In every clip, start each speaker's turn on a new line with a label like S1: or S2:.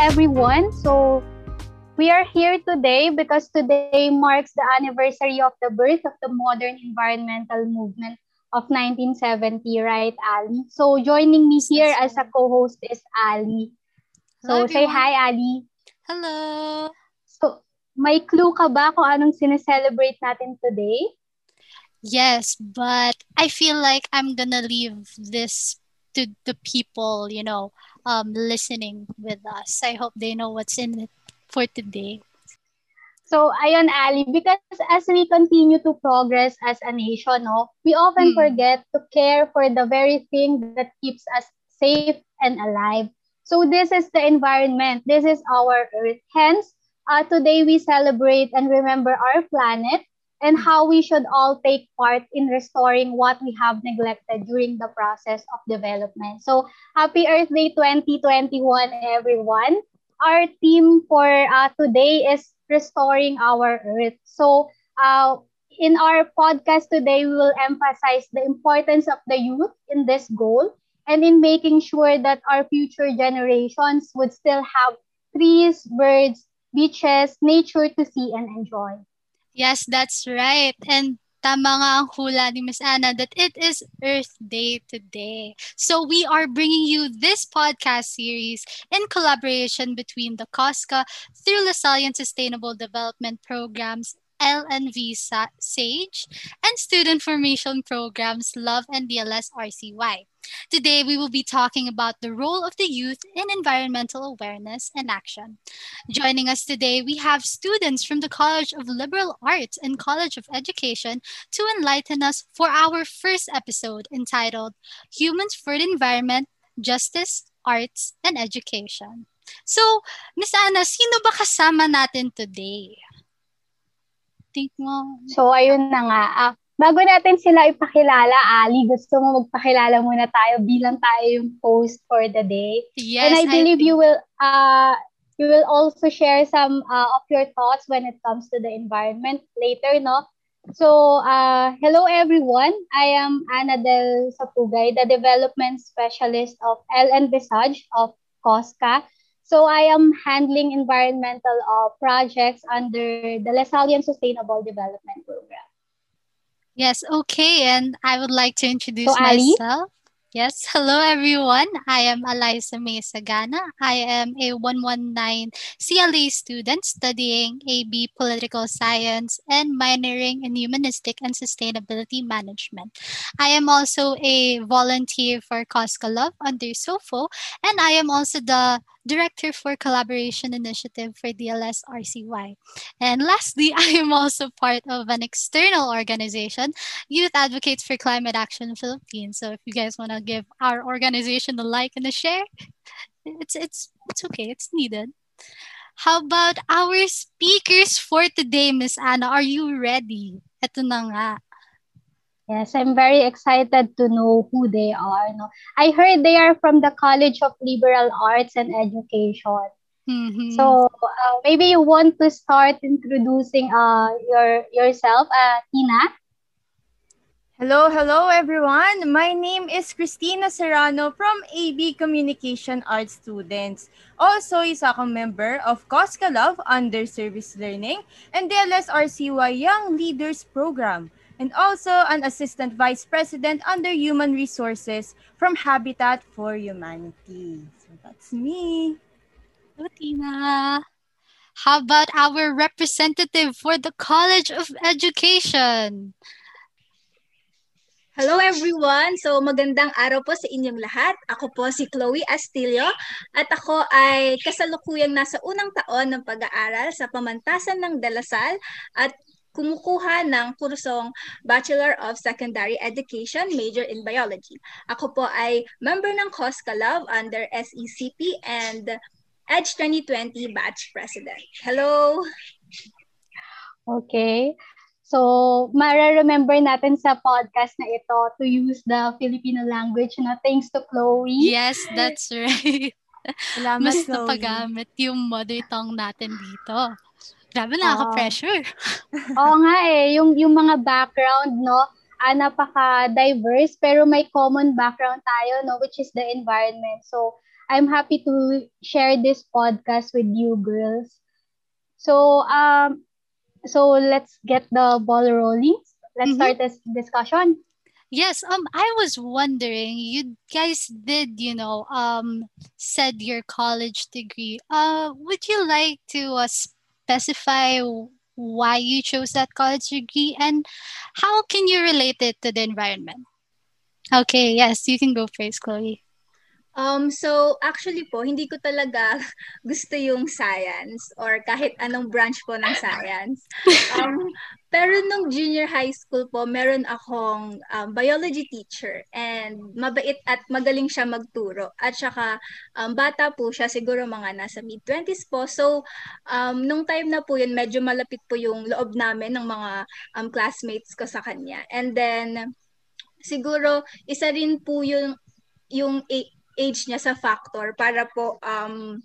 S1: everyone. So, we are here today because today marks the anniversary of the birth of the modern environmental movement of 1970, right, Ali? So, joining me here as a co-host is Ali. So, Hello, say hi, Ali.
S2: Hello.
S1: So, may clue ka ba kung anong sineselebrate natin today?
S2: Yes, but I feel like I'm gonna leave this to the people, you know, um, listening with us. I hope they know what's in it for today.
S1: So, ayon Ali, because as we continue to progress as a nation, no, we often mm. forget to care for the very thing that keeps us safe and alive. So, this is the environment. This is our Earth. Hence, uh, today we celebrate and remember our planet and how we should all take part in restoring what we have neglected during the process of development. So, happy Earth Day 2021, everyone. Our theme for uh, today is restoring our Earth. So, uh, in our podcast today, we will emphasize the importance of the youth in this goal and in making sure that our future generations would still have trees, birds, beaches, nature to see and enjoy.
S2: Yes, that's right. And tama nga ang hula ni Miss Anna that it is Earth Day today. So we are bringing you this podcast series in collaboration between the COSCA through LaSallian Sustainable Development Programs LNV SAGE, and Student Formation Programs Love and DLS RCY. Today, we will be talking about the role of the youth in environmental awareness and action. Joining us today, we have students from the College of Liberal Arts and College of Education to enlighten us for our first episode entitled Humans for the Environment, Justice, Arts, and Education. So, Miss Anna, sino ba kasama natin today?
S1: Think mo? So, ayun na nga. Uh, bago natin sila ipakilala, Ali, gusto mo magpakilala muna tayo bilang tayo yung host for the day.
S2: Yes,
S1: And I believe I you will uh, you will also share some uh, of your thoughts when it comes to the environment later, no? So, uh, hello everyone. I am Ana Del Sapugay, the Development Specialist of LN Visage of COSCA. So I am handling environmental uh, projects under the Lasallian Sustainable Development Program.
S2: Yes, okay. And I would like to introduce so, myself. Yes, hello everyone. I am Eliza May Sagana. I am a 119 CLA student studying AB Political Science and minoring in Humanistic and Sustainability Management. I am also a volunteer for Cosca Love under SOFO, and I am also the Director for Collaboration Initiative for DLS RCY. And lastly, I am also part of an external organization, Youth Advocates for Climate Action Philippines. So if you guys want to give our organization a like and a share, it's it's it's okay, it's needed. How about our speakers for today, Miss Anna? Are you ready? Ito na nga.
S1: Yes, I'm very excited to know who they are. No, I heard they are from the College of Liberal Arts and Education. Mm-hmm. So uh, maybe you want to start introducing uh, your yourself, uh, Tina.
S3: Hello, hello everyone. My name is Christina Serrano from AB Communication Arts Students. Also, isa akong member of COSCA Love Under Service Learning and the LSRCY Young Leaders Program and also an Assistant Vice President under Human Resources from Habitat for Humanity. So that's me.
S2: Tina. How about our representative for the College of Education?
S4: Hello everyone! So magandang araw po sa inyong lahat. Ako po si Chloe Astilio at ako ay kasalukuyang nasa unang taon ng pag-aaral sa pamantasan ng Dalasal at kumukuha ng kursong Bachelor of Secondary Education, major in Biology. Ako po ay member ng COSCA Love under SECP and EDGE 2020 Batch President. Hello!
S1: Okay. So, mara-remember natin sa podcast na ito to use the Filipino language na thanks to Chloe.
S2: Yes, that's right. Salamat, Mas Chloe. napagamit yung mother tongue natin dito. Grabe, nakaka-pressure.
S1: Oo nga eh. Yung, yung mga background, no, ah, napaka-diverse, pero may common background tayo, no, which is the environment. So, I'm happy to share this podcast with you girls. So, um, so let's get the ball rolling. Let's mm-hmm. start this discussion.
S2: Yes, um, I was wondering, you guys did, you know, um, said your college degree. Uh, would you like to uh, specify why you chose that college degree and how can you relate it to the environment? Okay, yes, you can go first, Chloe.
S4: Um, so actually po, hindi ko talaga gusto yung science or kahit anong branch po ng science. Um, pero nung junior high school po, meron akong um, biology teacher and mabait at magaling siya magturo. At saka um, bata po siya, siguro mga nasa mid-20s po. So, um, nung time na po yun, medyo malapit po yung loob namin ng mga um, classmates ko sa kanya. And then, siguro, isa rin po yung, yung age niya sa factor para po um,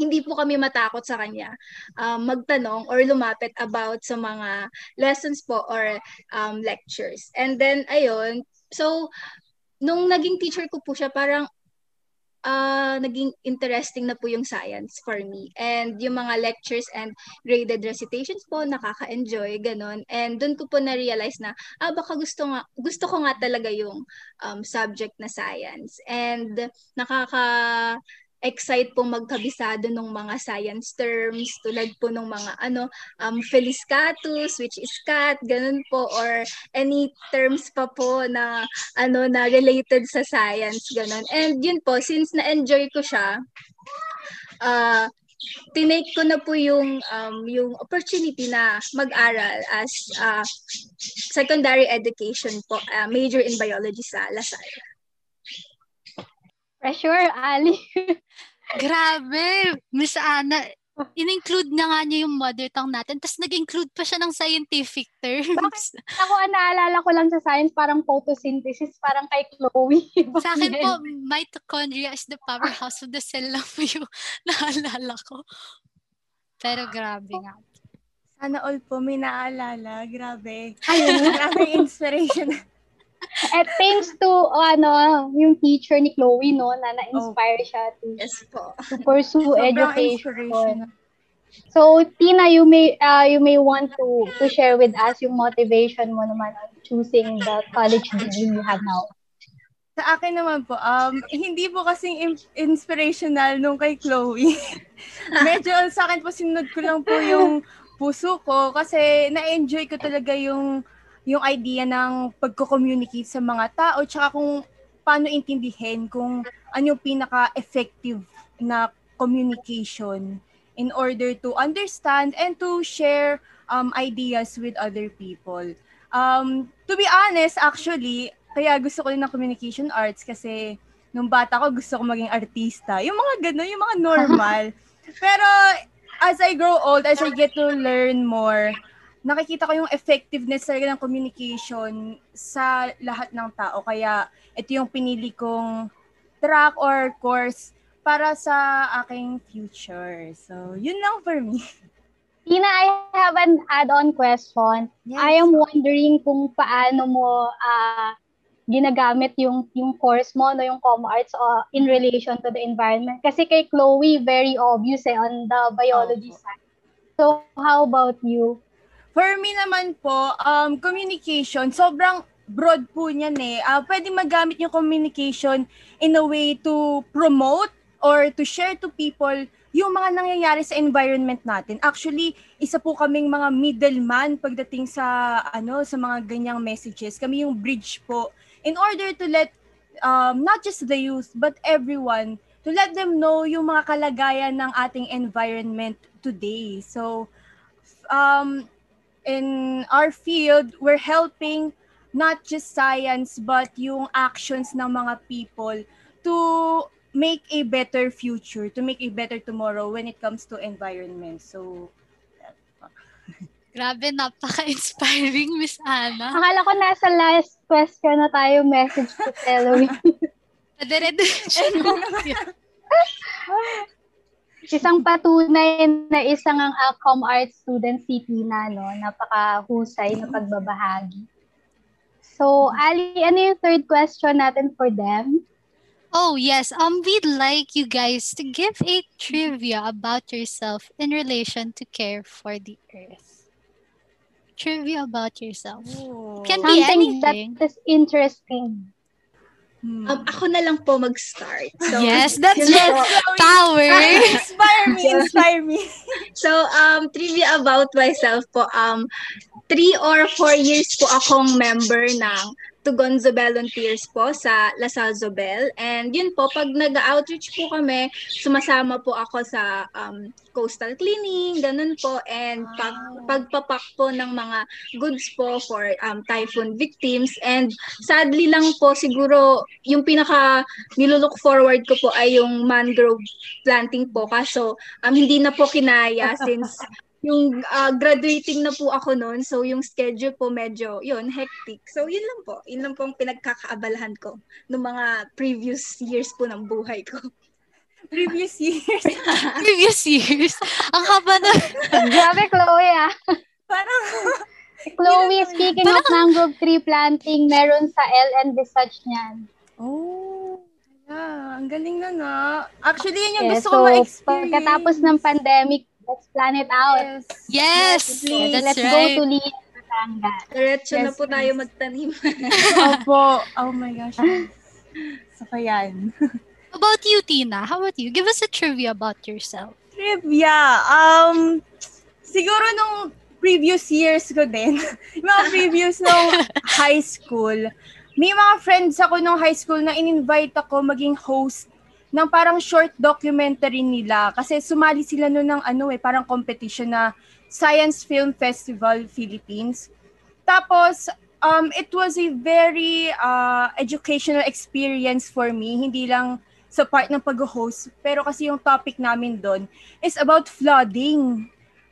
S4: hindi po kami matakot sa kanya um, magtanong or lumapit about sa mga lessons po or um, lectures. And then, ayun, so, nung naging teacher ko po siya, parang uh, naging interesting na po yung science for me. And yung mga lectures and graded recitations po, nakaka-enjoy, ganun. And doon ko po na-realize na, ah, baka gusto, nga, gusto ko nga talaga yung um, subject na science. And nakaka excite po magkabisado ng mga science terms tulad po ng mga ano um feliscatus which is cat ganun po or any terms pa po na ano na related sa science ganun and yun po since na-enjoy ko siya uh tinake ko na po yung um, yung opportunity na mag-aral as uh, secondary education po, uh, major in biology sa Lasal.
S1: Pressure, Ali.
S2: Grabe, Miss Ana, in-include na nga niya yung mother tongue natin, tapos nag-include pa siya ng scientific terms.
S1: Bakit? Ako, naalala ko lang sa science, parang photosynthesis, parang kay Chloe.
S2: sa akin po, mitochondria is the powerhouse of the cell lang po yung naalala ko. Pero grabe nga.
S3: Sana all po may naalala. Grabe. Ayun, grabe inspiration.
S1: At thanks to ano, yung teacher ni Chloe no na na-inspire oh. siya to,
S4: yes po.
S1: to pursue education. So Tina, you may uh, you may want to to share with us yung motivation mo naman on choosing the college degree you have now.
S3: Sa akin naman po, um, hindi po kasing in- inspirational nung kay Chloe. Medyo sa akin po, sinunod ko lang po yung puso ko kasi na-enjoy ko talaga yung yung idea ng pagko-communicate sa mga tao tsaka kung paano intindihin kung ano yung pinaka-effective na communication in order to understand and to share um, ideas with other people. Um, to be honest, actually, kaya gusto ko rin ng communication arts kasi nung bata ko gusto ko maging artista. Yung mga gano'n, yung mga normal. Pero as I grow old, as I get to learn more, nakikita ko yung effectiveness talaga ng communication sa lahat ng tao. Kaya ito yung pinili kong track or course para sa aking future. So, yun lang for me.
S1: Tina, I have an add-on question. Yes. I am wondering kung paano mo uh, ginagamit yung yung course mo no yung com arts uh, in relation to the environment kasi kay Chloe very obvious eh on the biology oh. side so how about you
S3: For me naman po, um, communication, sobrang broad po niyan eh. Uh, pwede magamit yung communication in a way to promote or to share to people yung mga nangyayari sa environment natin. Actually, isa po kaming mga middleman pagdating sa ano sa mga ganyang messages. Kami yung bridge po in order to let um, not just the youth but everyone to let them know yung mga kalagayan ng ating environment today. So um in our field, we're helping not just science but yung actions ng mga people to make a better future, to make a better tomorrow when it comes to environment. So,
S2: Grabe, napaka-inspiring, Miss Ana.
S1: Akala ko nasa last question na tayo message to Eloise.
S2: Dire-diretso
S1: isang patunay na isang ang Alcom Art student si Tina, no? Napakahusay na pagbabahagi. So, Ali, ano yung third question natin for them?
S2: Oh, yes. Um, we'd like you guys to give a trivia about yourself in relation to care for the earth. Trivia about yourself.
S1: Oh. Can be anything. that is interesting.
S4: Hmm. Um, ako na lang po mag-start.
S2: So, yes, that's yes, power.
S3: inspire me, inspire me.
S4: so, um, trivia about myself po. Um, three or four years po akong member ng Tugonzo Volunteers po sa Lasal Zobel. And yun po, pag nag-outreach po kami, sumasama po ako sa um, coastal cleaning, ganun po. And pag, pagpapak po ng mga goods po for um, typhoon victims. And sadly lang po, siguro yung pinaka nilook forward ko po ay yung mangrove planting po. Kaso um, hindi na po kinaya since yung uh, graduating na po ako noon. So, yung schedule po medyo, yun, hectic. So, yun lang po. Yun lang po ang pinagkakaabalahan ko ng mga previous years po ng buhay ko.
S3: Previous years?
S2: previous years? Ang haba na.
S1: Grabe, Chloe, ah.
S3: Parang,
S1: Chloe, speaking parang, of mangrove tree planting, meron sa LN Research niyan.
S3: Oh. Yeah, ang galing na na. Actually, yun yung yeah, gusto so, ko ma-experience.
S1: Pagkatapos ng pandemic, Let's plan it out.
S2: Yes. Yes.
S1: Please.
S2: That's
S1: Let's
S2: right.
S1: go to Batangas.
S4: Diretso yes, na po please. tayo magtanim.
S3: Opo. Oh my gosh. Saka yan.
S2: about you, Tina? How about you? Give us a trivia about yourself.
S3: Trivia? Um, siguro nung previous years ko din, mga previous nung high school, may mga friends ako nung high school na in-invite ako maging host ng parang short documentary nila kasi sumali sila noon ng ano eh parang competition na Science Film Festival Philippines. Tapos um it was a very uh, educational experience for me hindi lang sa part ng pag-host pero kasi yung topic namin doon is about flooding.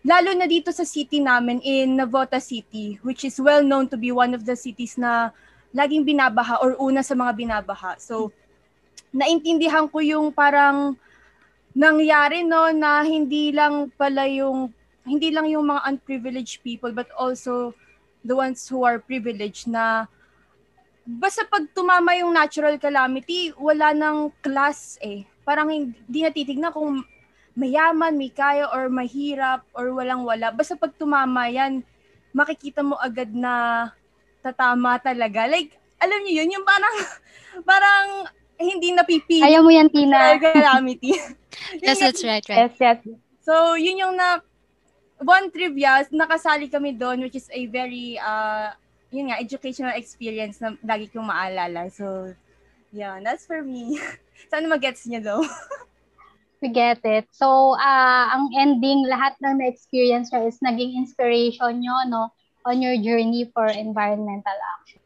S3: Lalo na dito sa city namin in Navota City which is well known to be one of the cities na laging binabaha or una sa mga binabaha. So naintindihan ko yung parang nangyari no na hindi lang pala yung hindi lang yung mga unprivileged people but also the ones who are privileged na basta pag tumama yung natural calamity, wala nang class eh. Parang hindi na titignan kung mayaman, may kaya, or mahirap, or walang-wala. Basta pag tumama yan, makikita mo agad na tatama talaga. Like, alam niyo yun, yung parang, parang hindi napipili.
S1: Ayaw mo yan, Tina.
S3: Calamity.
S2: yes, that's right, right.
S1: Yes, yes.
S3: So, yun yung na, one trivia, nakasali kami doon, which is a very, uh, yun nga, educational experience na lagi kong maalala. So, yeah, that's for me. Sana mag-gets niya though.
S1: We get it. So, uh, ang ending, lahat ng na-experience nyo is naging inspiration nyo, no, on your journey for environmental action.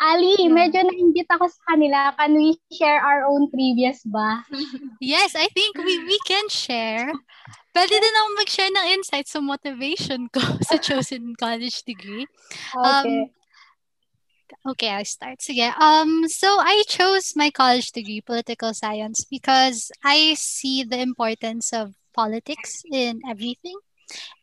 S1: Ali, yeah. medyo na-invite ako sa kanila. Can we share our own previous ba?
S2: yes, I think we we can share. Pwede din ako mag-share ng insights sa motivation ko sa chosen college degree.
S1: Okay. Um,
S2: Okay, I'll start. Sige. Um, so I chose my college degree, political science, because I see the importance of politics in everything.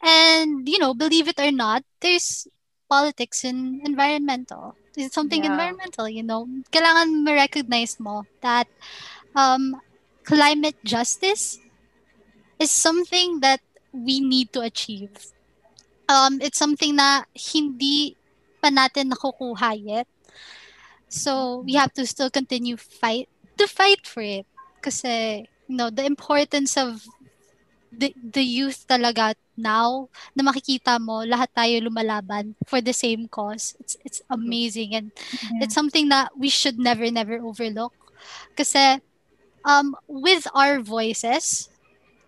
S2: And, you know, believe it or not, there's politics in environmental. It's something yeah. environmental, you know. Kailangan ma-recognize mo that um, climate justice is something that we need to achieve. Um, it's something na hindi pa natin nakukuha yet. So, we have to still continue fight to fight for it. Kasi, you know, the importance of the, the youth talaga now na makikita mo lahat tayo lumalaban for the same cause. It's it's amazing and yeah. it's something that we should never never overlook. Kasi um with our voices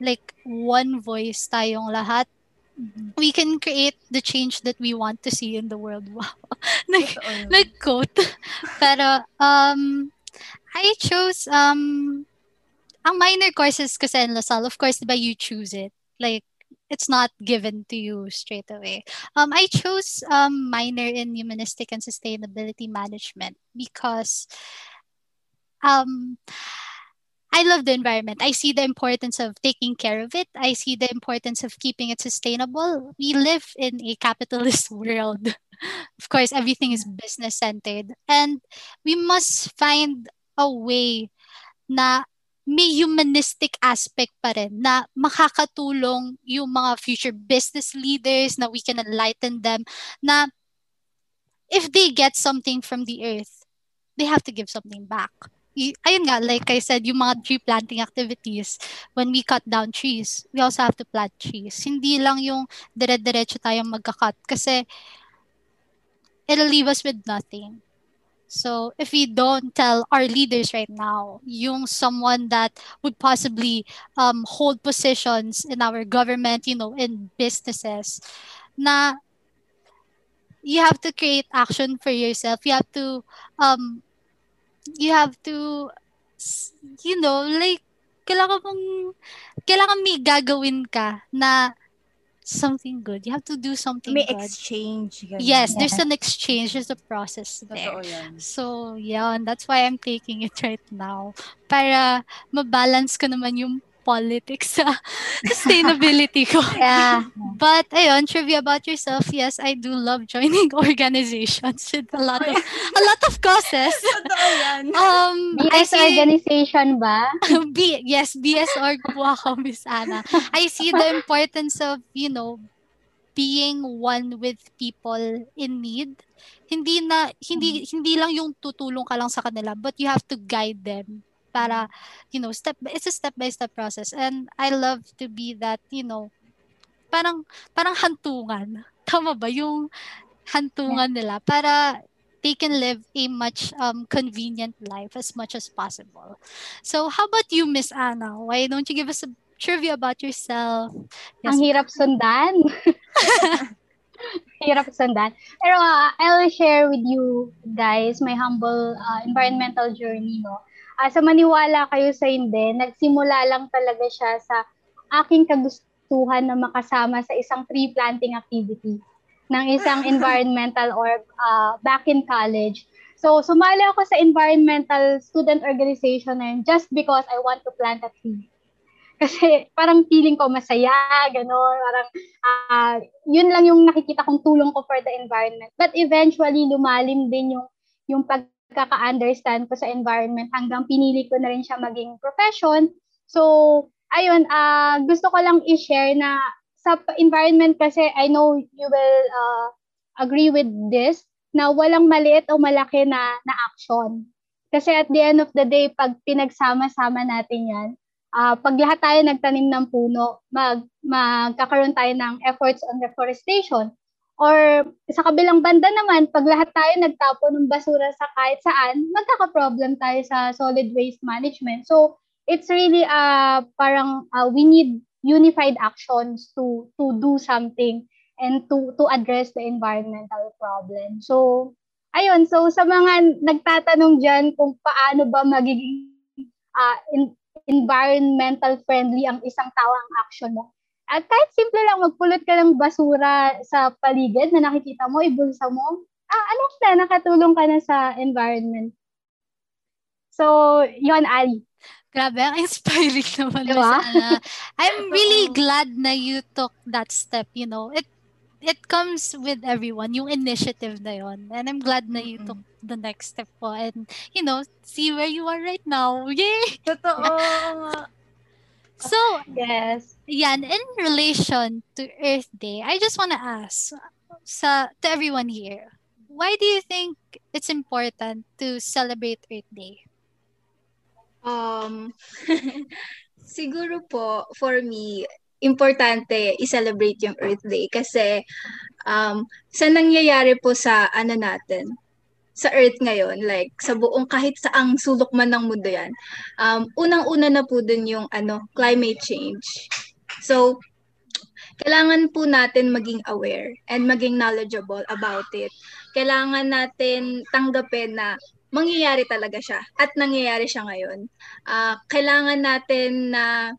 S2: like one voice tayong lahat mm-hmm. we can create the change that we want to see in the world. Wow like like quote. Pero um I chose um ang minor courses kasi in LaSalle, of course, diba you choose it. Like, it's not given to you straight away. Um, I chose um, minor in humanistic and sustainability management because um, I love the environment. I see the importance of taking care of it. I see the importance of keeping it sustainable. We live in a capitalist world. of course, everything is business centered, and we must find a way na may humanistic aspect pa rin na makakatulong yung mga future business leaders na we can enlighten them na if they get something from the earth, they have to give something back. Ayun nga, like I said, yung mga tree planting activities, when we cut down trees, we also have to plant trees. Hindi lang yung dire-diretso tayong magka-cut kasi it'll leave us with nothing. So if we don't tell our leaders right now, yung someone that would possibly um, hold positions in our government, you know, in businesses, na you have to create action for yourself. You have to um you have to you know, like kailangan mong kailangan may gagawin ka na something good. You have to do something
S3: May
S2: good.
S3: exchange. Ganun.
S2: Yes, there's an exchange. There's a process there.
S3: Totoo yan.
S2: So, yeah, and that's why I'm taking it right now. Para mabalance ko naman yung politics sa sustainability ko.
S1: Yeah.
S2: But, ayun, trivia about yourself. Yes, I do love joining organizations with a lot of, a lot of causes. Um,
S1: BS
S2: see,
S1: organization ba?
S2: B, yes, BS org po ako, Miss Anna. I see the importance of, you know, being one with people in need. Hindi na hindi hindi lang yung tutulong ka lang sa kanila, but you have to guide them para you know, step it's a step by step process and I love to be that, you know, parang parang hantungan. Tama ba yung hantungan nila para they can live a much um, convenient life as much as possible. So how about you, Miss Anna? Why don't you give us a trivia about yourself? Yes.
S1: Ang hirap sundan. hirap sundan. Pero uh, I'll share with you guys my humble uh, environmental journey, no? Uh, sa maniwala kayo sa hindi, nagsimula lang talaga siya sa aking kagustuhan na makasama sa isang tree planting activity ng isang environmental org uh, back in college. So, sumali ako sa environmental student organization na yun just because I want to plant a tree. Kasi parang feeling ko masaya, gano'n. Parang uh, yun lang yung nakikita kong tulong ko for the environment. But eventually, lumalim din yung, yung pagkaka-understand ko sa environment hanggang pinili ko na rin siya maging profession. So, ayun, uh, gusto ko lang i-share na sa environment kasi I know you will uh, agree with this na walang maliit o malaki na, na action. Kasi at the end of the day, pag pinagsama-sama natin yan, uh, pag lahat tayo nagtanim ng puno, mag, magkakaroon tayo ng efforts on reforestation. Or sa kabilang banda naman, pag lahat tayo nagtapon ng basura sa kahit saan, magkaka-problem tayo sa solid waste management. So, it's really uh, parang uh, we need unified actions to to do something and to to address the environmental problem. So, ayun, so sa mga nagtatanong diyan kung paano ba magiging uh, in, environmental friendly ang isang tawang action mo. At kahit simple lang magpulot ka ng basura sa paligid na nakikita mo, ibulsa mo, ah, ano na, nakatulong ka na sa environment. So, yon Ali.
S2: Grabe, ang inspiring naman.
S1: Diba?
S2: Anna. I'm really glad na you took that step, you know. It it comes with everyone, yung initiative na yon. And I'm glad na you took the next step po and, you know, see where you are right now. Yay!
S3: Totoo.
S2: So,
S1: Yes.
S2: yan, in relation to Earth Day, I just want to ask sa, to everyone here, why do you think it's important to celebrate Earth Day?
S4: Um, siguro po, for me, importante i-celebrate yung Earth Day kasi um, sa nangyayari po sa ano natin, sa Earth ngayon, like sa buong kahit sa ang sulok man ng mundo yan, um, unang-una na po dun yung ano, climate change. So, kailangan po natin maging aware and maging knowledgeable about it. Kailangan natin tanggapin na mangyayari talaga siya at nangyayari siya ngayon. Uh, kailangan natin na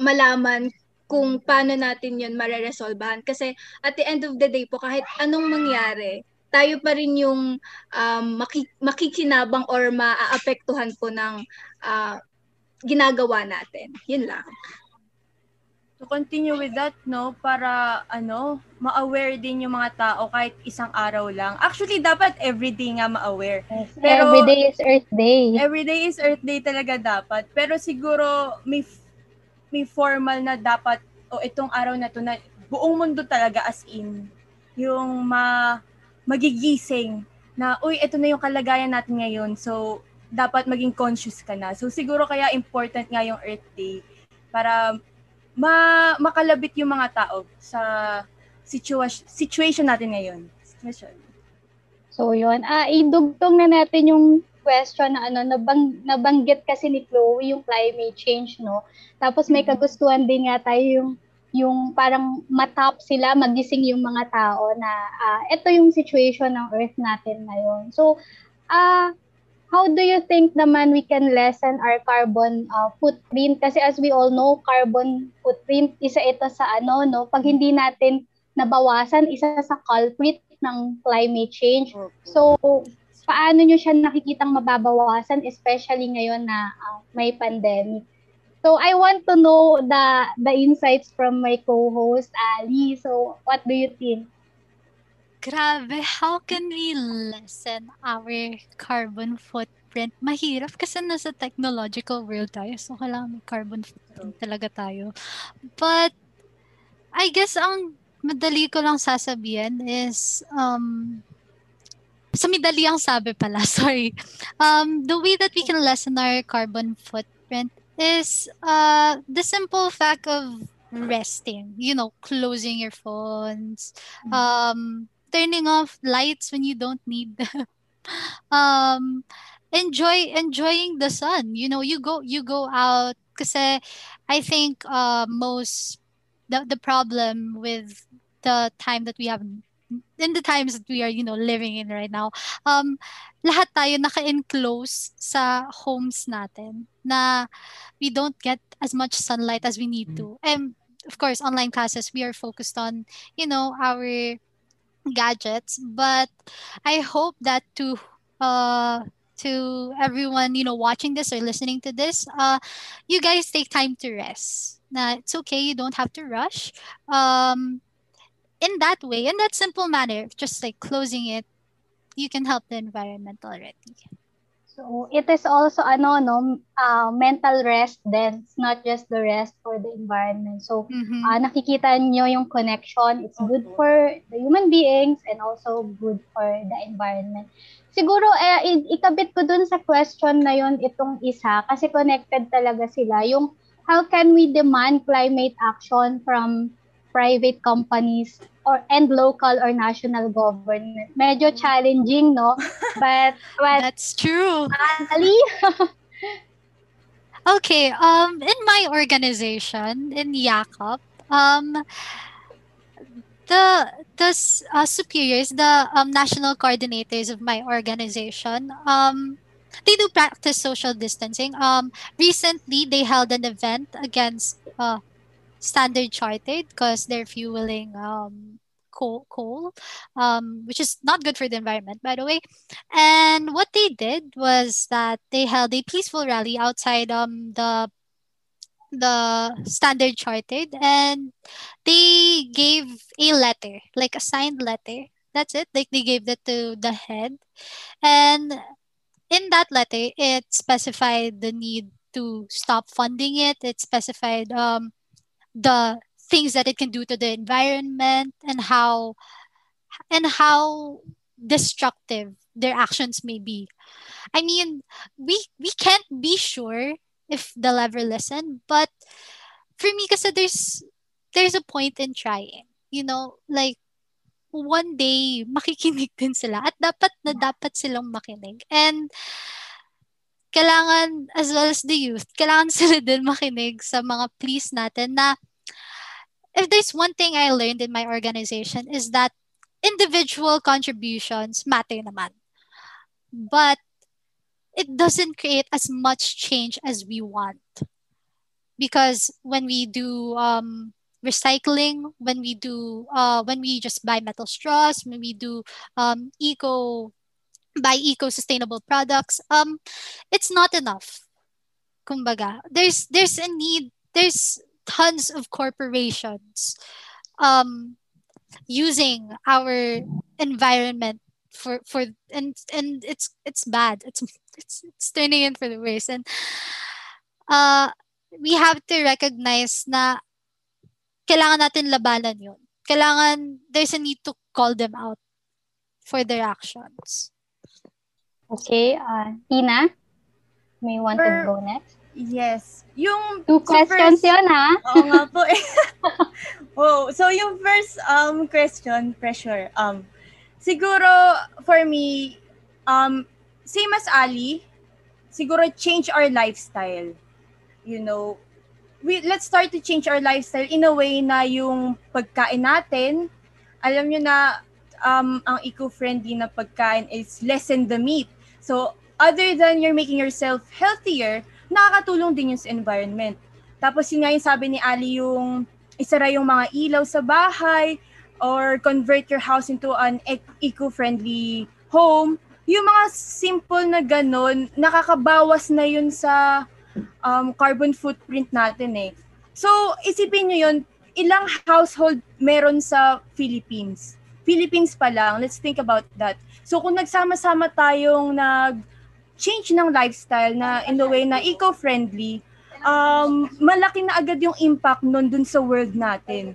S4: malaman kung paano natin yun mareresolbahan. Kasi at the end of the day po, kahit anong mangyari, tayo pa rin yung um, maki- makikinabang or maaapektuhan po ng uh, ginagawa natin. Yun lang.
S3: to continue with that, no, para ano, ma-aware din yung mga tao kahit isang araw lang. Actually, dapat everyday nga ma-aware.
S1: Yes, Pero, everyday is Earth Day.
S3: Everyday is Earth Day talaga dapat. Pero siguro may may formal na dapat o itong araw na to na buong mundo talaga as in yung ma magigising na uy ito na yung kalagayan natin ngayon so dapat maging conscious ka na so siguro kaya important nga yung Earth Day para ma makalabit yung mga tao sa situation situation natin ngayon. Situation.
S1: So yun, ah idugtong na natin yung question na ano nabang nabanggit kasi ni Chloe yung climate change no. Tapos may mm-hmm. kagustuhan din nga tayo yung yung parang matap sila magising yung mga tao na uh, ito yung situation ng earth natin ngayon. So ah uh, how do you think naman we can lessen our carbon uh, footprint? Kasi as we all know, carbon footprint, isa ito sa ano, no? Pag hindi natin nabawasan, isa sa culprit ng climate change. So, paano nyo siya nakikitang mababawasan, especially ngayon na uh, may pandemic? So, I want to know the the insights from my co-host, Ali. So, what do you think?
S2: Grabe, how can we lessen our carbon footprint? Mahirap kasi nasa technological world tayo. So, kailangan may carbon footprint talaga tayo. But, I guess ang madali ko lang sasabihin is, um, sa midali ang sabi pala, sorry. Um, the way that we can lessen our carbon footprint is uh, the simple fact of resting, you know, closing your phones, mm. um, turning off lights when you don't need them. um enjoy enjoying the sun. You know, you go you go out because I think uh most the the problem with the time that we have in the times that we are, you know, living in right now, um, lahat tayo naka-enclose sa homes natin na we don't get as much sunlight as we need to. And of course, online classes, we are focused on, you know, our gadgets. But i hope that to uh to everyone you know watching this or listening to this uh you guys take time to rest. Na it's okay. You don't have to rush. Um in that way in that simple manner just like closing it you can help the environment already
S1: So it is also ano no uh, mental rest then it's not just the rest for the environment. So mm-hmm. uh, nakikita niyo yung connection. It's good for the human beings and also good for the environment. Siguro eh, ikabit ko dun sa question na yon itong isa kasi connected talaga sila. Yung how can we demand climate action from private companies or and local or national government. Medyo challenging, no? But,
S2: That's true.
S1: Ali?
S2: okay, um in my organization in Yakap, um the the uh, superiors, the um, national coordinators of my organization, um, they do practice social distancing. Um, recently, they held an event against uh, Standard Chartered because they're fueling um, coal, coal um, which is not good for the environment, by the way. And what they did was that they held a peaceful rally outside um, the the Standard Chartered, and they gave a letter, like a signed letter. That's it. Like they gave that to the head, and in that letter, it specified the need to stop funding it. It specified um, the things that it can do to the environment and how and how destructive their actions may be. I mean, we we can't be sure if they'll ever listen, but for me kasi there's there's a point in trying. You know, like one day makikinig din sila at dapat na dapat silang makinig. And kailangan, as well as the youth, kailangan sila din makinig sa mga pleas natin na if there's one thing I learned in my organization is that individual contributions matter naman. But it doesn't create as much change as we want. Because when we do um, recycling, when we do, uh, when we just buy metal straws, when we do um, eco buy eco-sustainable products, um, it's not enough. Kumbaga, there's there's a need. There's tons of corporations um, using our environment for for and and it's it's bad it's it's, it's turning in for the worse and uh we have to recognize na kailangan natin labanan yun kailangan there's a need to call them out for their actions
S1: okay uh Tina may want to go next
S3: Yes. Yung
S1: Two questions first, yun, ha?
S3: Oo nga po. Eh. oh, so yung first um question, pressure. Um siguro for me um same as Ali, siguro change our lifestyle. You know, we let's start to change our lifestyle in a way na yung pagkain natin, alam niyo na um ang eco-friendly na pagkain is lessen the meat. So other than you're making yourself healthier, nakakatulong din yun sa environment. Tapos yun nga yung sabi ni Ali yung isara yung mga ilaw sa bahay or convert your house into an eco-friendly home. Yung mga simple na ganun, nakakabawas na yun sa um, carbon footprint natin eh. So, isipin nyo yun, ilang household meron sa Philippines? Philippines pa lang, let's think about that. So, kung nagsama-sama tayong nag change ng lifestyle na in the way na eco-friendly, um, malaki na agad yung impact nun dun sa world natin.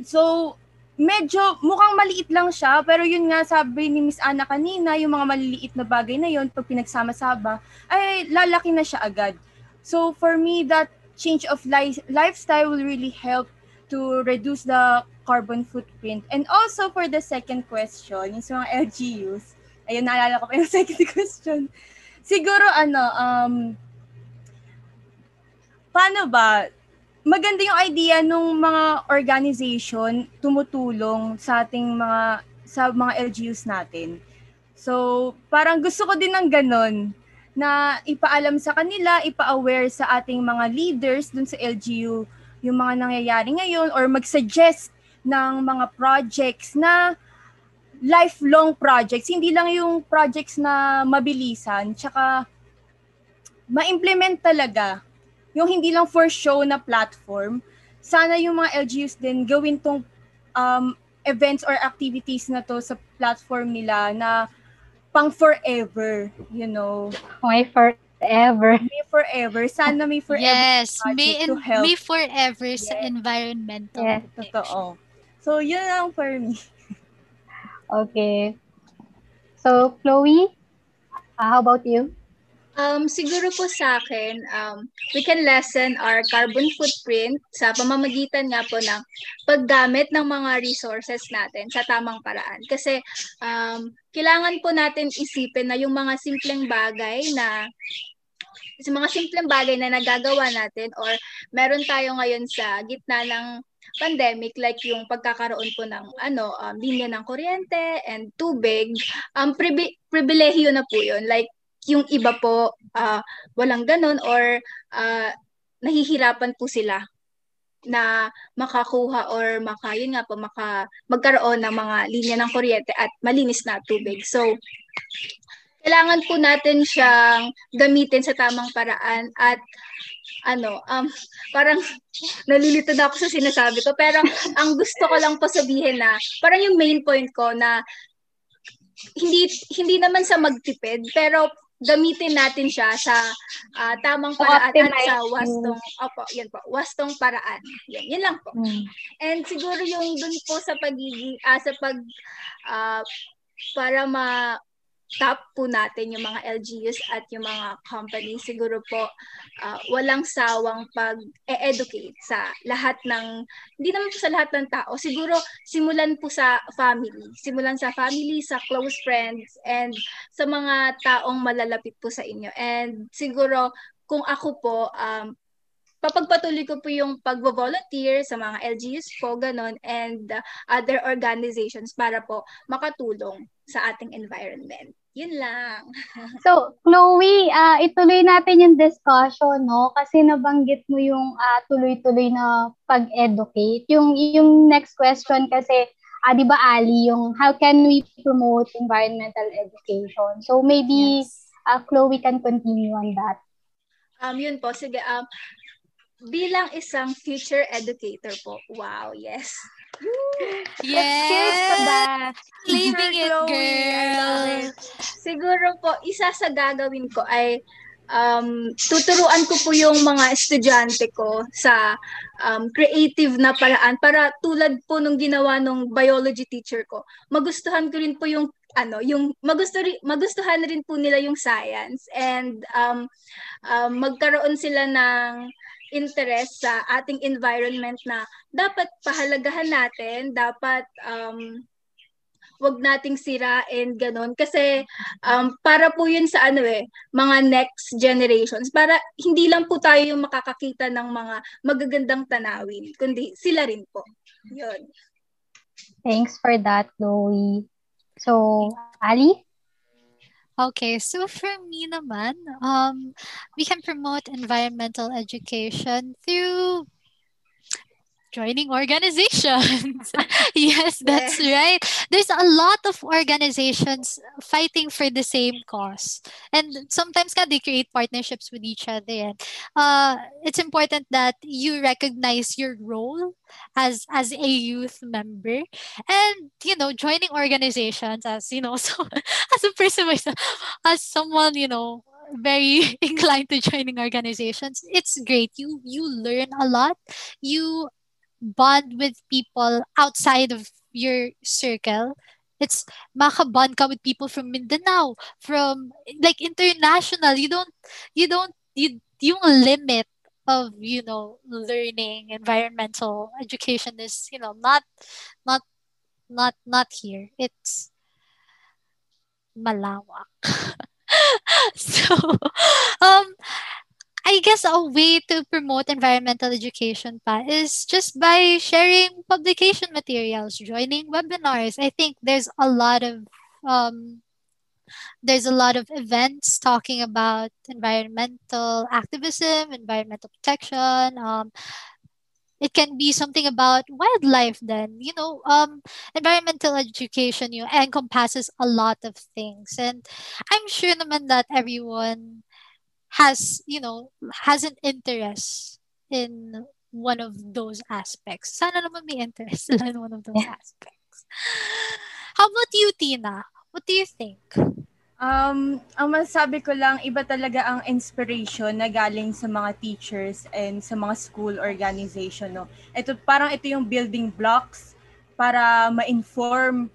S3: So, medyo mukhang maliit lang siya, pero yun nga sabi ni Miss Ana kanina, yung mga maliliit na bagay na yun, pag pinagsama-saba, ay lalaki na siya agad. So, for me, that change of li- lifestyle will really help to reduce the carbon footprint. And also for the second question, yung sa mga LGUs, ayun, naalala ko pa yung second question siguro ano, um, paano ba, maganda yung idea nung mga organization tumutulong sa ating mga sa mga LGUs natin. So, parang gusto ko din ng ganun na ipaalam sa kanila, ipa-aware sa ating mga leaders dun sa LGU yung mga nangyayari ngayon or mag-suggest ng mga projects na lifelong projects, hindi lang yung projects na mabilisan, tsaka ma-implement talaga yung hindi lang for show na platform. Sana yung mga LGUs din gawin tong um, events or activities na to sa platform nila na pang forever, you know.
S1: May forever.
S3: May forever. Sana may forever.
S2: Yes, may, to help. may forever yes. sa environmental.
S3: Yes, totoo. So, yun lang for me.
S1: Okay. So, Chloe, uh, how about you?
S4: Um, siguro po sa akin, um, we can lessen our carbon footprint sa pamamagitan nga po ng paggamit ng mga resources natin sa tamang paraan. Kasi um, kailangan po natin isipin na yung mga simpleng bagay na sa mga simpleng bagay na nagagawa natin or meron tayo ngayon sa gitna ng pandemic like yung pagkakaroon po ng ano um, linya ng kuryente and tubig um pribi- pribilehiyo na po yun like yung iba po uh, walang ganun or uh, nahihirapan po sila na makakuha or maka yun nga po maka magkaroon ng mga linya ng kuryente at malinis na tubig. So kailangan po natin siyang gamitin sa tamang paraan at ano, um, parang nalilito na ako sa sinasabi ko. Pero ang gusto ko lang po sabihin na, parang yung main point ko na hindi hindi naman sa magtipid, pero gamitin natin siya sa uh, tamang paraan at sa wastong opo, yan po, wastong paraan. Yan, yan lang po. Mm. And siguro yung dun po sa pagiging uh, sa pag uh, para ma top po natin yung mga LGUs at yung mga companies, siguro po uh, walang sawang pag-educate sa lahat ng, hindi naman po sa lahat ng tao, siguro simulan po sa family. Simulan sa family, sa close friends, and sa mga taong malalapit po sa inyo. And siguro kung ako po, um, papagpatuloy ko po yung pag-volunteer sa mga LGUs po, ganun, and uh, other organizations para po makatulong sa ating environment. Yun lang.
S1: so, Chloe, uh, ituloy natin yung discussion, no? Kasi nabanggit mo yung uh, tuloy-tuloy na pag-educate. Yung, yung next question kasi, uh, di ba Ali, yung how can we promote environmental education? So, maybe yes. uh, Chloe can continue on that.
S4: Um, yun po, sige. Um, bilang isang future educator po. Wow, yes.
S2: Yes! Leaving it, girl!
S4: Siguro po, isa sa gagawin ko ay um, tuturuan ko po yung mga estudyante ko sa um, creative na paraan para tulad po nung ginawa nung biology teacher ko. Magustuhan ko rin po yung ano, yung magusto rin, magustuhan rin po nila yung science and um, um, magkaroon sila ng interest sa ating environment na dapat pahalagahan natin, dapat um, wag nating sirain ganun. Kasi um, para po yun sa ano eh mga next generations. Para hindi lang po tayo yung makakakita ng mga magagandang tanawin kundi sila rin po. Yun.
S1: Thanks for that Chloe. So Ali
S2: Okay, so for me naman, um, we can promote environmental education through joining organizations. yes, that's yes. right. There's a lot of organizations fighting for the same cause. And sometimes they create partnerships with each other. And uh, it's important that you recognize your role as as a youth member and you know joining organizations as you know so as a person myself, as someone you know very inclined to joining organizations it's great you you learn a lot you bond with people outside of your circle. It's makabond ka with people from Mindanao from like international. You don't you don't you yung limit of you know learning environmental education is you know not not not not here. It's malawak. So um I guess a way to promote environmental education pa is just by sharing publication materials, joining webinars. I think there's a lot of um, there's a lot of events talking about environmental activism, environmental protection. Um, it can be something about wildlife then you know um environmental education you know, encompasses a lot of things and i'm sure naman that everyone has you know has an interest in one of those aspects. Sana naman may interest in one of those aspects. How about you, Tina? What do you think?
S3: Um, ang masasabi ko lang, iba talaga ang inspiration na galing sa mga teachers and sa mga school organization. No? Ito, parang ito yung building blocks para ma-inform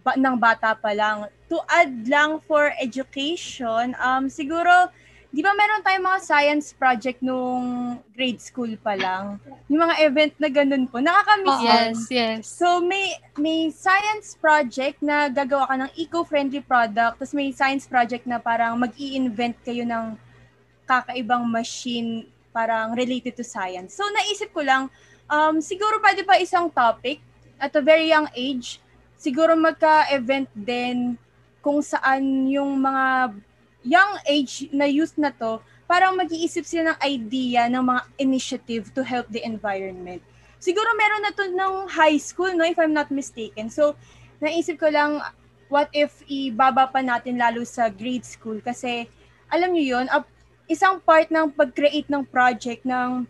S3: ba, ng bata pa lang. To add lang for education, um, siguro di ba meron tayong mga science project nung grade school pa lang? Yung mga event na ganun po. Nakakamiss
S2: Yes, yes.
S3: So may may science project na gagawa ka ng eco-friendly product, tapos may science project na parang mag-i-invent kayo ng kakaibang machine parang related to science. So naisip ko lang, um, siguro pwede pa isang topic at a very young age, siguro magka-event din kung saan yung mga young age na youth na to, parang mag-iisip sila ng idea ng mga initiative to help the environment. Siguro meron na to ng high school, no, if I'm not mistaken. So, naisip ko lang, what if ibaba pa natin lalo sa grade school? Kasi, alam niyo yun, uh, isang part ng pag-create ng project, ng,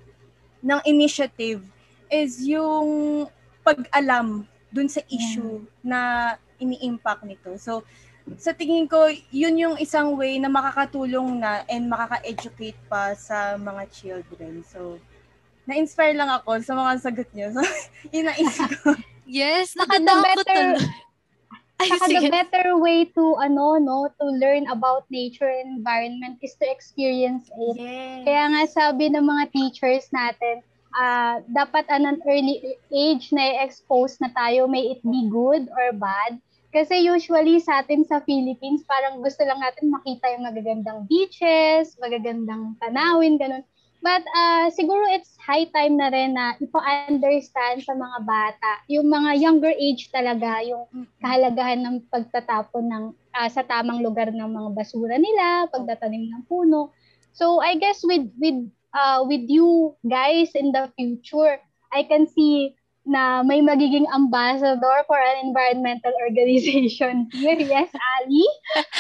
S3: ng initiative, is yung pag-alam dun sa issue na ini-impact nito. So, sa tingin ko, yun yung isang way na makakatulong na and makaka-educate pa sa mga children. So, na-inspire lang ako sa mga sagot niyo. So, yun naisip ko.
S2: Yes, nakadako tuloy.
S1: Ay, Saka the better way to ano no to learn about nature and environment is to experience it.
S3: Yes.
S1: Kaya nga sabi ng mga teachers natin, uh, dapat at an early age na expose na tayo, may it be good or bad. Kasi usually sa atin sa Philippines, parang gusto lang natin makita yung magagandang beaches, magagandang tanawin, ganun. But uh, siguro it's high time na rin na ipa-understand sa mga bata, yung mga younger age talaga, yung kahalagahan ng pagtatapon ng uh, sa tamang lugar ng mga basura nila, pagtatanim ng puno. So I guess with with uh, with you guys in the future, I can see na may magiging ambassador for an environmental organization here. Yes, Ali?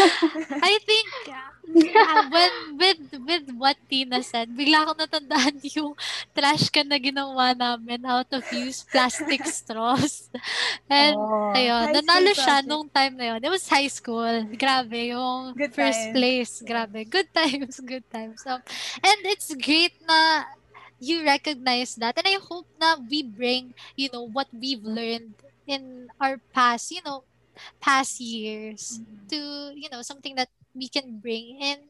S2: I think uh, when, with, with what Tina said, bigla ko natandaan yung trash can na ginawa namin out of used plastic straws. And oh, ayun, nanalo siya project. nung time na yun. It was high school. Grabe, yung good first time. place. Grabe. Good times, good times. So, and it's great na you recognize that. And I hope na we bring you know what we've learned in our past you know past years mm-hmm. to you know something that we can bring. And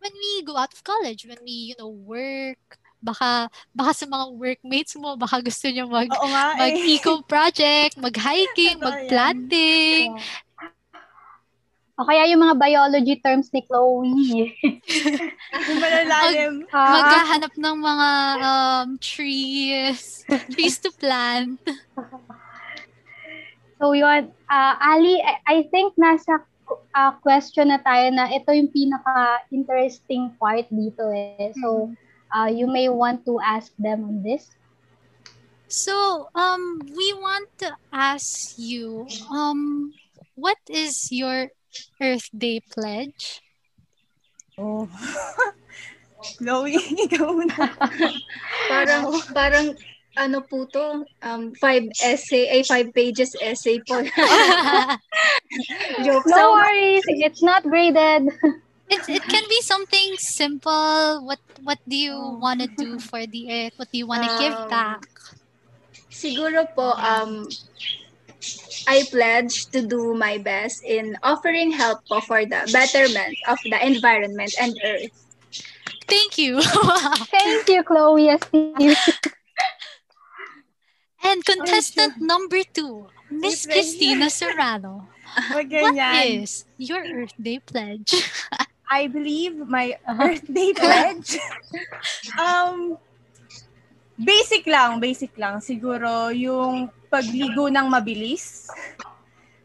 S2: when we go out of college when we you know work baka baka sa mga workmates mo baka gusto niyo mag nga, mag eh. eco project mag hiking mag planting
S1: o kaya yung mga biology terms ni Chloe.
S3: yung malalalim.
S2: Mag, uh, maghahanap ng mga um, trees. trees to plant.
S1: So yun, uh, Ali, I, I think nasa uh, question na tayo na ito yung pinaka-interesting part dito eh. So, uh, you may want to ask them on this.
S2: So, um, we want to ask you, um, what is your Earth Day pledge?
S3: Oh. Chloe, ikaw na.
S4: parang, parang, ano po to, um, five essay, ay five pages essay po.
S1: Joke. No worries, it's not graded.
S2: It, it can be something simple. What what do you oh. want to do for the earth? What do you want to um, give back?
S4: Siguro po, um, I pledge to do my best in offering help for the betterment of the environment and earth.
S2: Thank you.
S1: Thank you, Chloe.
S2: and contestant number two, Miss Christina Serrano. What is your Earth Day pledge?
S3: I believe my Earth Day pledge. um, basic lang, basic lang. Siguro yung pagligo ng mabilis.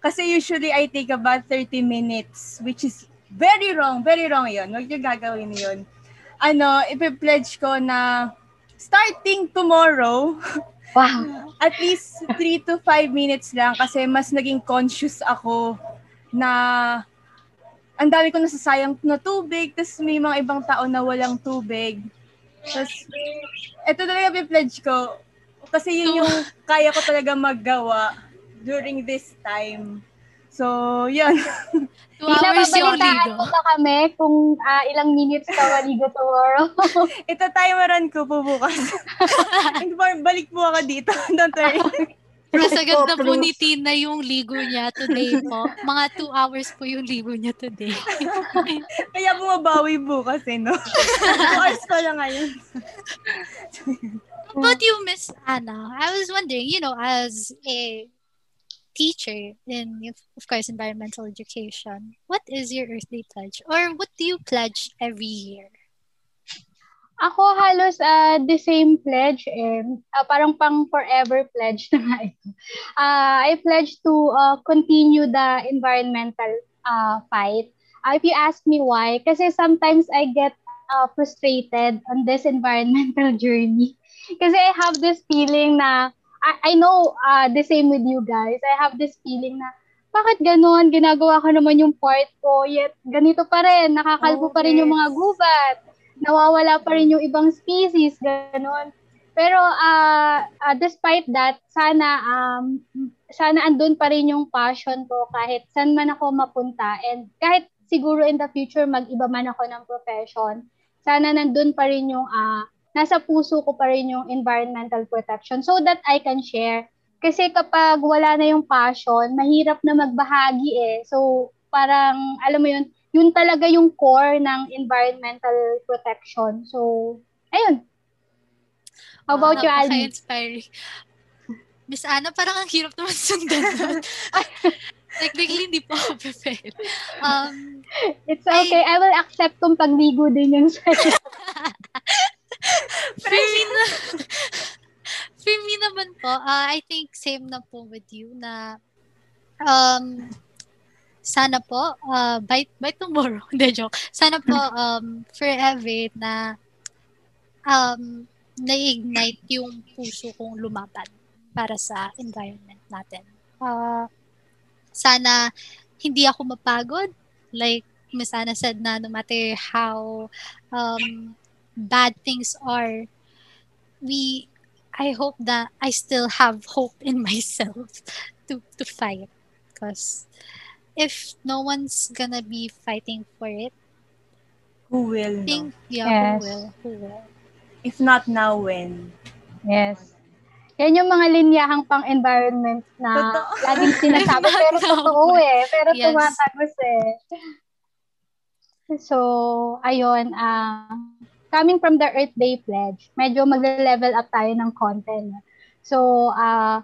S3: Kasi usually I take about 30 minutes, which is very wrong, very wrong yun. Huwag yung gagawin yun. Ano, ipipledge ko na starting tomorrow,
S1: wow.
S3: at least 3 to 5 minutes lang kasi mas naging conscious ako na ang dami ko nasasayang na tubig, tapos may mga ibang tao na walang tubig. Tapos, ito talaga pledge ko, kasi yun yung kaya ko talaga maggawa during this time. So, yun.
S2: Two hours yung ligo.
S1: ba kami kung uh, ilang minutes ka maligo tomorrow?
S3: Ito timeran ko po bukas. Balik po ako dito. Don't worry.
S2: Mas agad na po ni Tina yung ligo niya today po. Mga two hours po yung ligo niya today.
S3: Kaya bumabawi bukas eh, no? two hours pa lang ngayon.
S2: About you, Miss Anna? I was wondering, you know, as a teacher in, of course, environmental education, what is your Earth Day pledge? Or what do you pledge every year?
S1: Ako halos uh, the same pledge eh. Uh, parang pang forever pledge na nga ito. Uh, I pledge to uh, continue the environmental uh, fight. Uh, if you ask me why, kasi sometimes I get uh, frustrated on this environmental journey. Kasi I have this feeling na, I, I know uh, the same with you guys, I have this feeling na, bakit ganon? Ginagawa ko naman yung part ko, yet ganito pa rin, nakakalbo oh, pa rin yung mga gubat, nawawala pa rin yung ibang species, ganon. Pero uh, uh, despite that, sana um, sana andun pa rin yung passion ko kahit saan man ako mapunta. And kahit siguro in the future mag-iba man ako ng profession, sana nandun pa rin yung uh, nasa puso ko pa rin yung environmental protection so that I can share. Kasi kapag wala na yung passion, mahirap na magbahagi eh. So, parang, alam mo yun, yun talaga yung core ng environmental protection. So, ayun. How about wow, you, Aldi?
S2: inspiring Miss Anna, parang ang hirap naman sundan Technically, hindi po ako prepared. Um,
S1: It's okay. I, I will accept kung pagligo din yung sa'yo.
S2: for me na, for me naman po, uh, I think same na po with you na um, sana po, uh, by, by tomorrow, hindi joke, sana po um, forever na um, na-ignite yung puso kong lumaban. para sa environment natin. Uh, sana hindi ako mapagod. Like Miss Anna said na no matter how um, bad things are, we I hope that I still have hope in myself to to fight because if no one's gonna be fighting for it
S3: who will
S2: think no? yeah yes. who will who will
S3: if not now when
S1: yes yan yung mga linyahang pang-environment na totoo. laging sinasabi. pero totoo eh. Pero yes. tumatagos eh. So, ayun. Uh, coming from the Earth Day Pledge, medyo mag-level up tayo ng content. So, uh,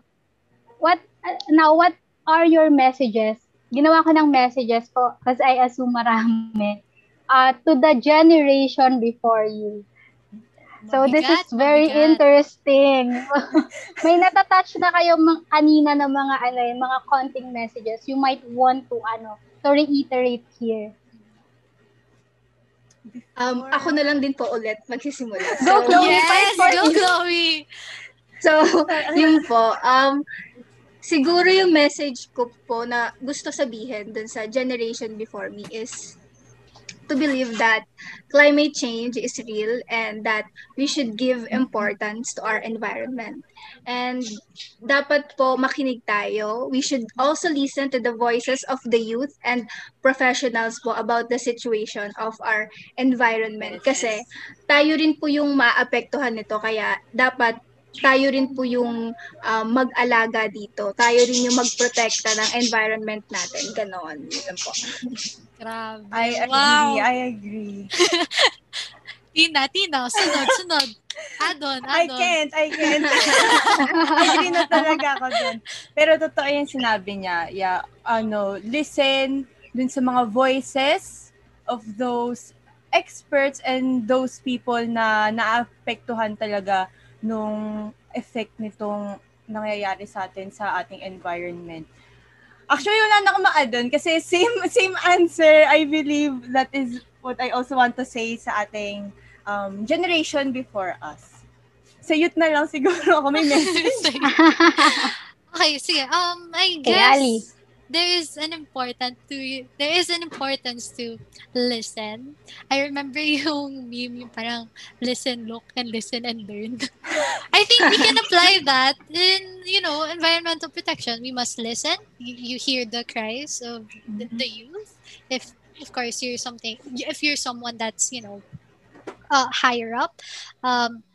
S1: what uh, now, what are your messages? Ginawa ko ng messages ko kasi I assume marami. Uh, to the generation before you. So this is very interesting. May natatouch na kayo mga, kanina ng mga ano, yung mga konting messages you might want to ano, to reiterate here.
S4: Um, ako na lang din po ulit magsisimula.
S2: So, go Chloe! Yes, go Chloe!
S4: So, yun po. Um, siguro yung message ko po na gusto sabihin dun sa generation before me is to believe that climate change is real and that we should give importance to our environment. And dapat po makinig tayo. We should also listen to the voices of the youth and professionals po about the situation of our environment. Kasi tayo rin po yung maapektuhan nito kaya dapat tayo rin po yung uh, mag-alaga dito. Tayo rin yung magprotekta ng environment natin. Ganon. Yun po.
S2: Grabe.
S3: I agree. Wow. I agree.
S2: Tina, Tina, sunod, sunod. Adon, adon.
S3: I can't, I can't. agree na talaga ako dun. Pero totoo yung sinabi niya. Yeah, ano, listen dun sa mga voices of those experts and those people na naapektuhan talaga nung effect nitong nangyayari sa atin sa ating environment. Actually, wala na akong ma-add kasi same same answer. I believe that is what I also want to say sa ating um, generation before us. Sa youth na lang siguro ako may message.
S2: okay, sige. Um, I guess hey, there is an important to there is an importance to listen. I remember yung meme yung parang listen, look, and listen and learn. I think we can apply that in you know environmental protection. We must listen. You, you hear the cries of the, the youth. If of course you're something, if you're someone that's you know uh, higher up, um,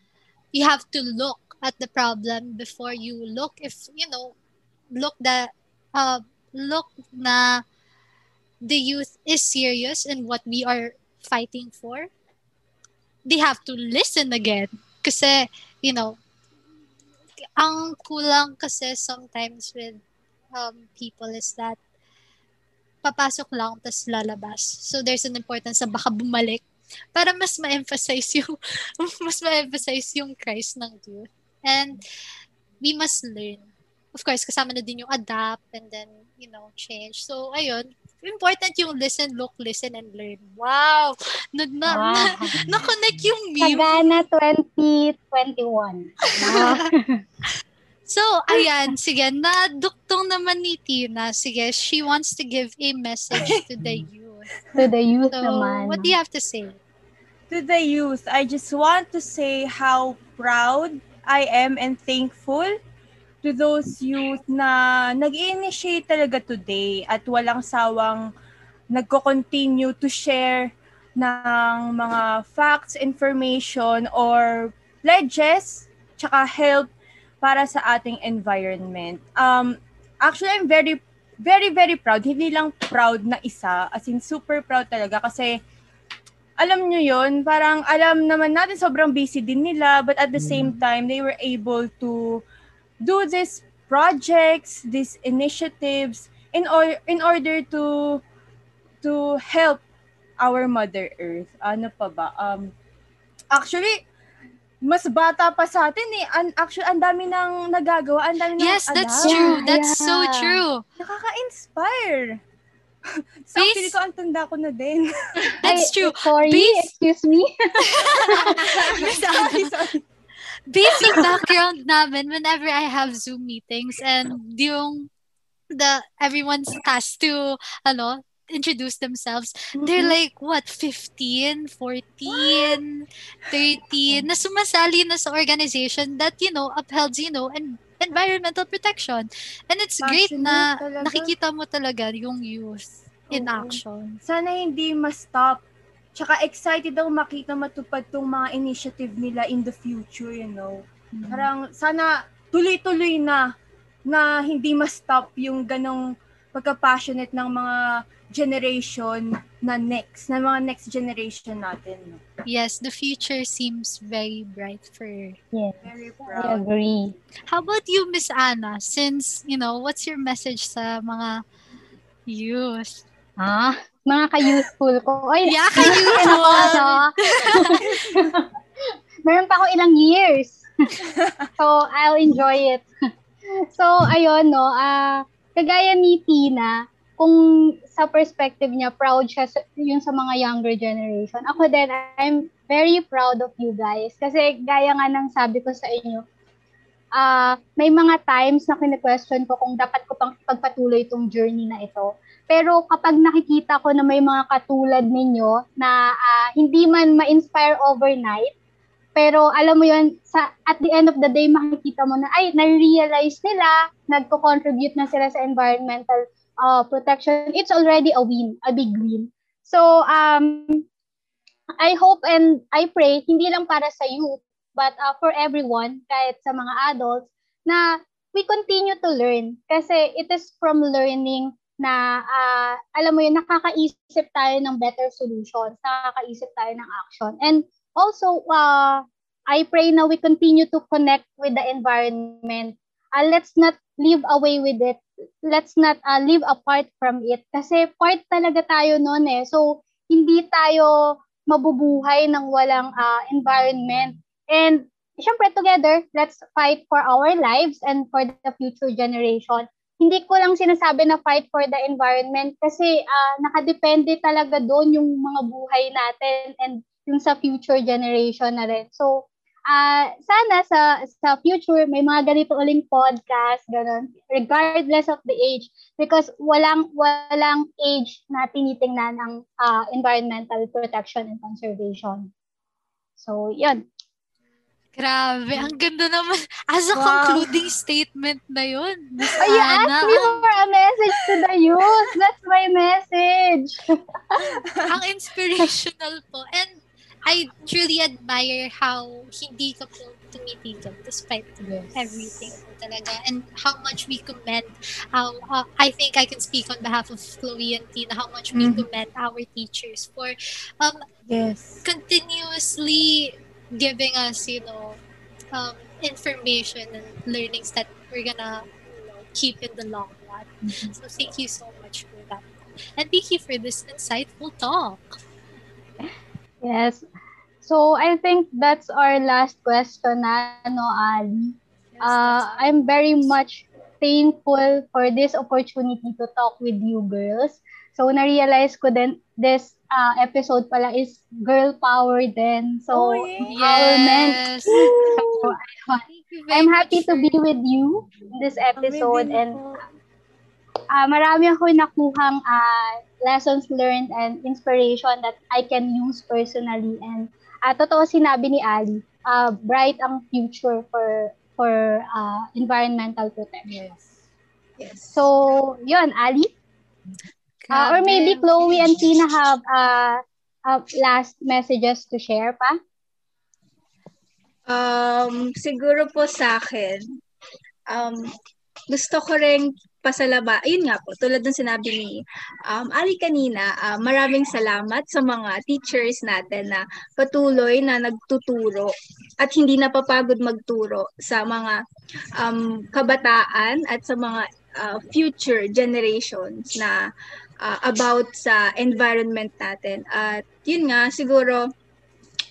S2: you have to look at the problem before you look. If you know, look that. Uh, look na the youth is serious in what we are fighting for, they have to listen again. Kasi, you know, ang kulang kasi sometimes with um, people is that papasok lang tas lalabas. So there's an importance na baka bumalik para mas ma-emphasize yung mas ma-emphasize yung Christ ng youth. And we must learn. Of course, kasama na din yung adapt and then you know, change. So, ayun, important yung listen, look, listen, and learn. Wow! Na, na, wow. na, na-connect yung meme.
S1: Sagana 2021.
S2: so, ayan, sige, naduktong naman ni Tina. Sige, she wants to give a message to the youth.
S1: To the youth
S2: so,
S1: naman.
S2: What do you have to say?
S3: To the youth, I just want to say how proud I am and thankful to those youth na nag-initiate talaga today at walang sawang nagko-continue to share ng mga facts, information, or pledges, tsaka help para sa ating environment. Um, actually, I'm very, very, very proud. Hindi lang proud na isa, as in super proud talaga kasi alam nyo yon parang alam naman natin sobrang busy din nila, but at the same mm. time, they were able to do these projects, these initiatives in or in order to to help our Mother Earth. Ano pa ba? Um actually mas bata pa sa atin eh. An- actually, ang dami nang nagagawa. Ang dami nang
S2: Yes, that's alam. true. That's yeah. so true.
S3: Nakaka-inspire. so, feeling ko ang tanda ko na din.
S2: That's true.
S1: Sorry, Please. excuse me.
S2: sorry, sorry basic background namin whenever I have Zoom meetings and yung the everyone's tasked to ano introduce themselves mm-hmm. they're like what 15 14 what? 13 na sumasali na sa organization that you know upholds you know and environmental protection and it's great na talaga. nakikita mo talaga yung youth in Oo. action
S3: sana hindi ma-stop Tsaka excited ako makita matupad tong mga initiative nila in the future, you know. Mm-hmm. Parang sana tuloy-tuloy na na hindi ma-stop yung ganong pagka-passionate ng mga generation na next, na mga next generation natin. No?
S2: Yes, the future seems very bright for
S1: yes,
S3: very proud.
S1: I agree.
S2: How about you, Miss Anna? Since, you know, what's your message sa mga youth?
S1: Ah, mga ka-youthful ko.
S2: Ay, yeah, ka-youthful.
S1: Meron pa ako ilang years. so, I'll enjoy it. so, ayun, no, ah, uh, kagaya ni Tina, kung sa perspective niya, proud siya sa, yung sa mga younger generation. Ako din, I'm very proud of you guys. Kasi gaya nga ng sabi ko sa inyo, uh, may mga times na kine-question ko kung dapat ko pang pagpatuloy itong journey na ito. Pero kapag nakikita ko na may mga katulad ninyo na uh, hindi man ma-inspire overnight, pero alam mo yon sa at the end of the day makikita mo na ay na-realize nila, nagko-contribute na sila sa environmental uh, protection. It's already a win, a big win. So um I hope and I pray hindi lang para sa youth but uh, for everyone kahit sa mga adults na we continue to learn kasi it is from learning na uh, alam mo yun, nakakaisip tayo ng better solutions, nakakaisip tayo ng action. And also, uh, I pray na we continue to connect with the environment. Uh, let's not live away with it. Let's not uh, live apart from it. Kasi part talaga tayo noon eh. So, hindi tayo mabubuhay ng walang uh, environment. And syempre together, let's fight for our lives and for the future generation hindi ko lang sinasabi na fight for the environment kasi uh, nakadepende talaga doon yung mga buhay natin and yung sa future generation na rin. So, uh, sana sa sa future may mga ganito uling podcast ganun regardless of the age because walang walang age na tinitingnan ng uh, environmental protection and conservation. So, 'yun.
S2: Grabe, ang ganda naman. As a wow. concluding statement na yun.
S1: Oh, you asked me for a message to the youth. That's my message.
S2: ang inspirational po. And I truly admire how hindi ka po tumitigil despite yes. everything talaga. And how much we commend how, uh, I think I can speak on behalf of Chloe and Tina, how much mm-hmm. we commend our teachers for um,
S3: yes.
S2: continuously giving us, you know, um, information and learnings that we're gonna you know, keep in the long run. Mm-hmm. So thank you so much for that. And thank you for this insightful talk.
S1: Yes. So I think that's our last question na, no, Ali. Yes, uh, I'm very much thankful for this opportunity to talk with you girls. So, na-realize ko din, this uh, episode pala is girl power din. So, oh,
S2: empowerment. Yes.
S1: so, I'm happy to be with you in this episode and uh, marami ako nakuhang uh, lessons learned and inspiration that I can use personally and uh, totoo sinabi ni Ali, uh, bright ang future for for uh, environmental protection. Yes.
S3: Yes.
S1: So, yun, Ali? Uh, or maybe Chloe and Tina have uh, uh, last messages to share pa?
S4: Um, siguro po sa akin, um, gusto ko rin pasalaba, ayun nga po, tulad ng sinabi ni um, Ali kanina, uh, maraming salamat sa mga teachers natin na patuloy na nagtuturo at hindi napapagod magturo sa mga um, kabataan at sa mga uh, future generations na uh, about sa environment natin. At yun nga, siguro,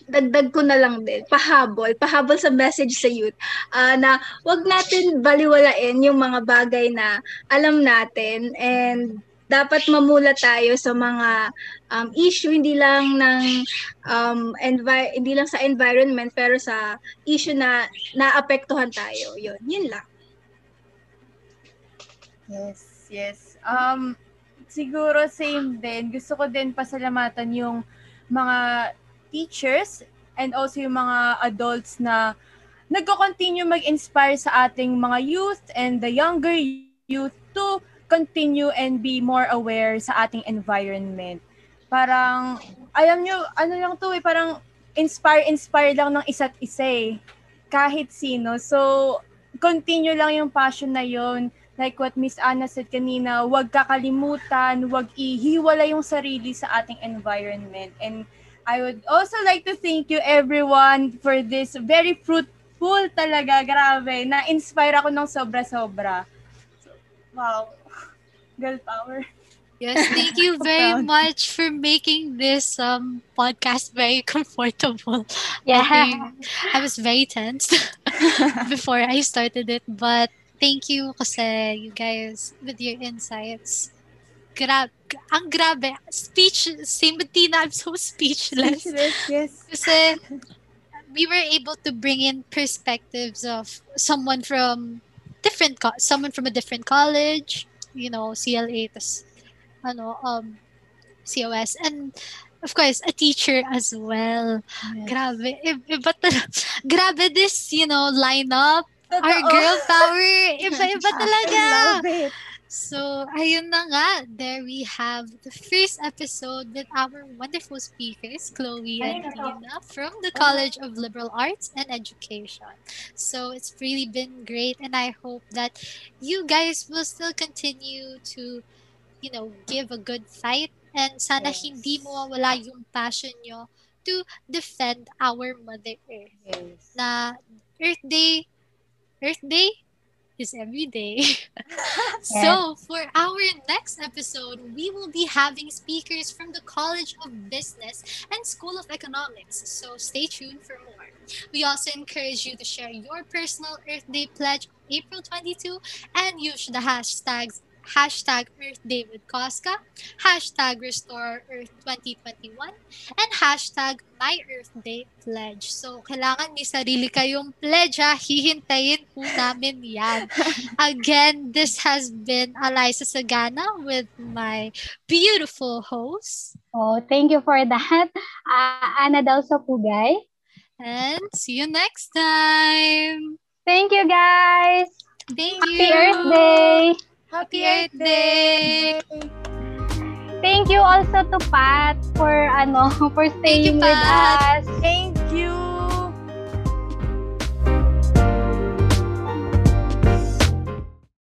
S4: dagdag ko na lang din, pahabol, pahabol sa message sa youth, uh, na wag natin baliwalain yung mga bagay na alam natin and dapat mamula tayo sa mga um, issue hindi lang ng um, envi- hindi lang sa environment pero sa issue na naapektuhan tayo. Yun, yun lang.
S3: Yes, yes. Um, siguro same din. Gusto ko din pasalamatan yung mga teachers and also yung mga adults na nagko-continue mag-inspire sa ating mga youth and the younger youth to continue and be more aware sa ating environment. Parang, alam nyo, ano lang to eh, parang inspire-inspire lang ng isa't isa eh. Kahit sino. So, continue lang yung passion na yon Like what Miss Anna said kanina, huwag kakalimutan, huwag ihiwala yung sarili sa ating environment. And I would also like to thank you everyone for this very fruitful talaga, grabe. Na-inspire ako ng sobra-sobra. So, wow. Girl power.
S2: Yes, thank you very much for making this um podcast very comfortable.
S1: Yeah.
S2: I, I was very tense before I started it, but thank you kasi you guys with your insights. Grab, ang grabe. Speech, same with Tina, I'm so speechless.
S3: Speechless, yes.
S2: Kasi we were able to bring in perspectives of someone from different, co- someone from a different college, you know, CLA, tas, ano, um, COS, and of course, a teacher as well.
S3: yes.
S2: Grabe. Iba talaga. Grabe this, you know, lineup. Our
S3: Totoo.
S2: girl power. Iba-iba talaga.
S3: I love it.
S2: So, ayun na nga. There we have the first episode with our wonderful speakers, Chloe and Tina from the College of Liberal Arts and Education. So, it's really been great and I hope that you guys will still continue to, you know, give a good fight and sana
S3: Yes.
S2: hindi mo wala yung passion nyo to defend our Mother Earth.
S3: Yes.
S2: Na Earth Day, Earth Day is every day. So, for our next episode, we will be having speakers from the College of Business and School of Economics. So, stay tuned for more. We also encourage you to share your personal Earth Day pledge April 22 and use the hashtags hashtag Earth Day with Costco, hashtag Restore Earth 2021, and hashtag My Earth Day Pledge. So, kailangan may sarili kayong pledge ha. Hihintayin po namin yan. Again, this has been Eliza Sagana with my beautiful host.
S1: Oh, thank you for that. Uh, Ana daw sa Pugay.
S2: And see you next time.
S1: Thank you, guys.
S2: Thank you.
S1: Happy Earth Day.
S2: Happy Earth Day.
S1: Thank you also to Pat for ano for
S2: Thank you,
S1: staying with us.
S3: Thank you.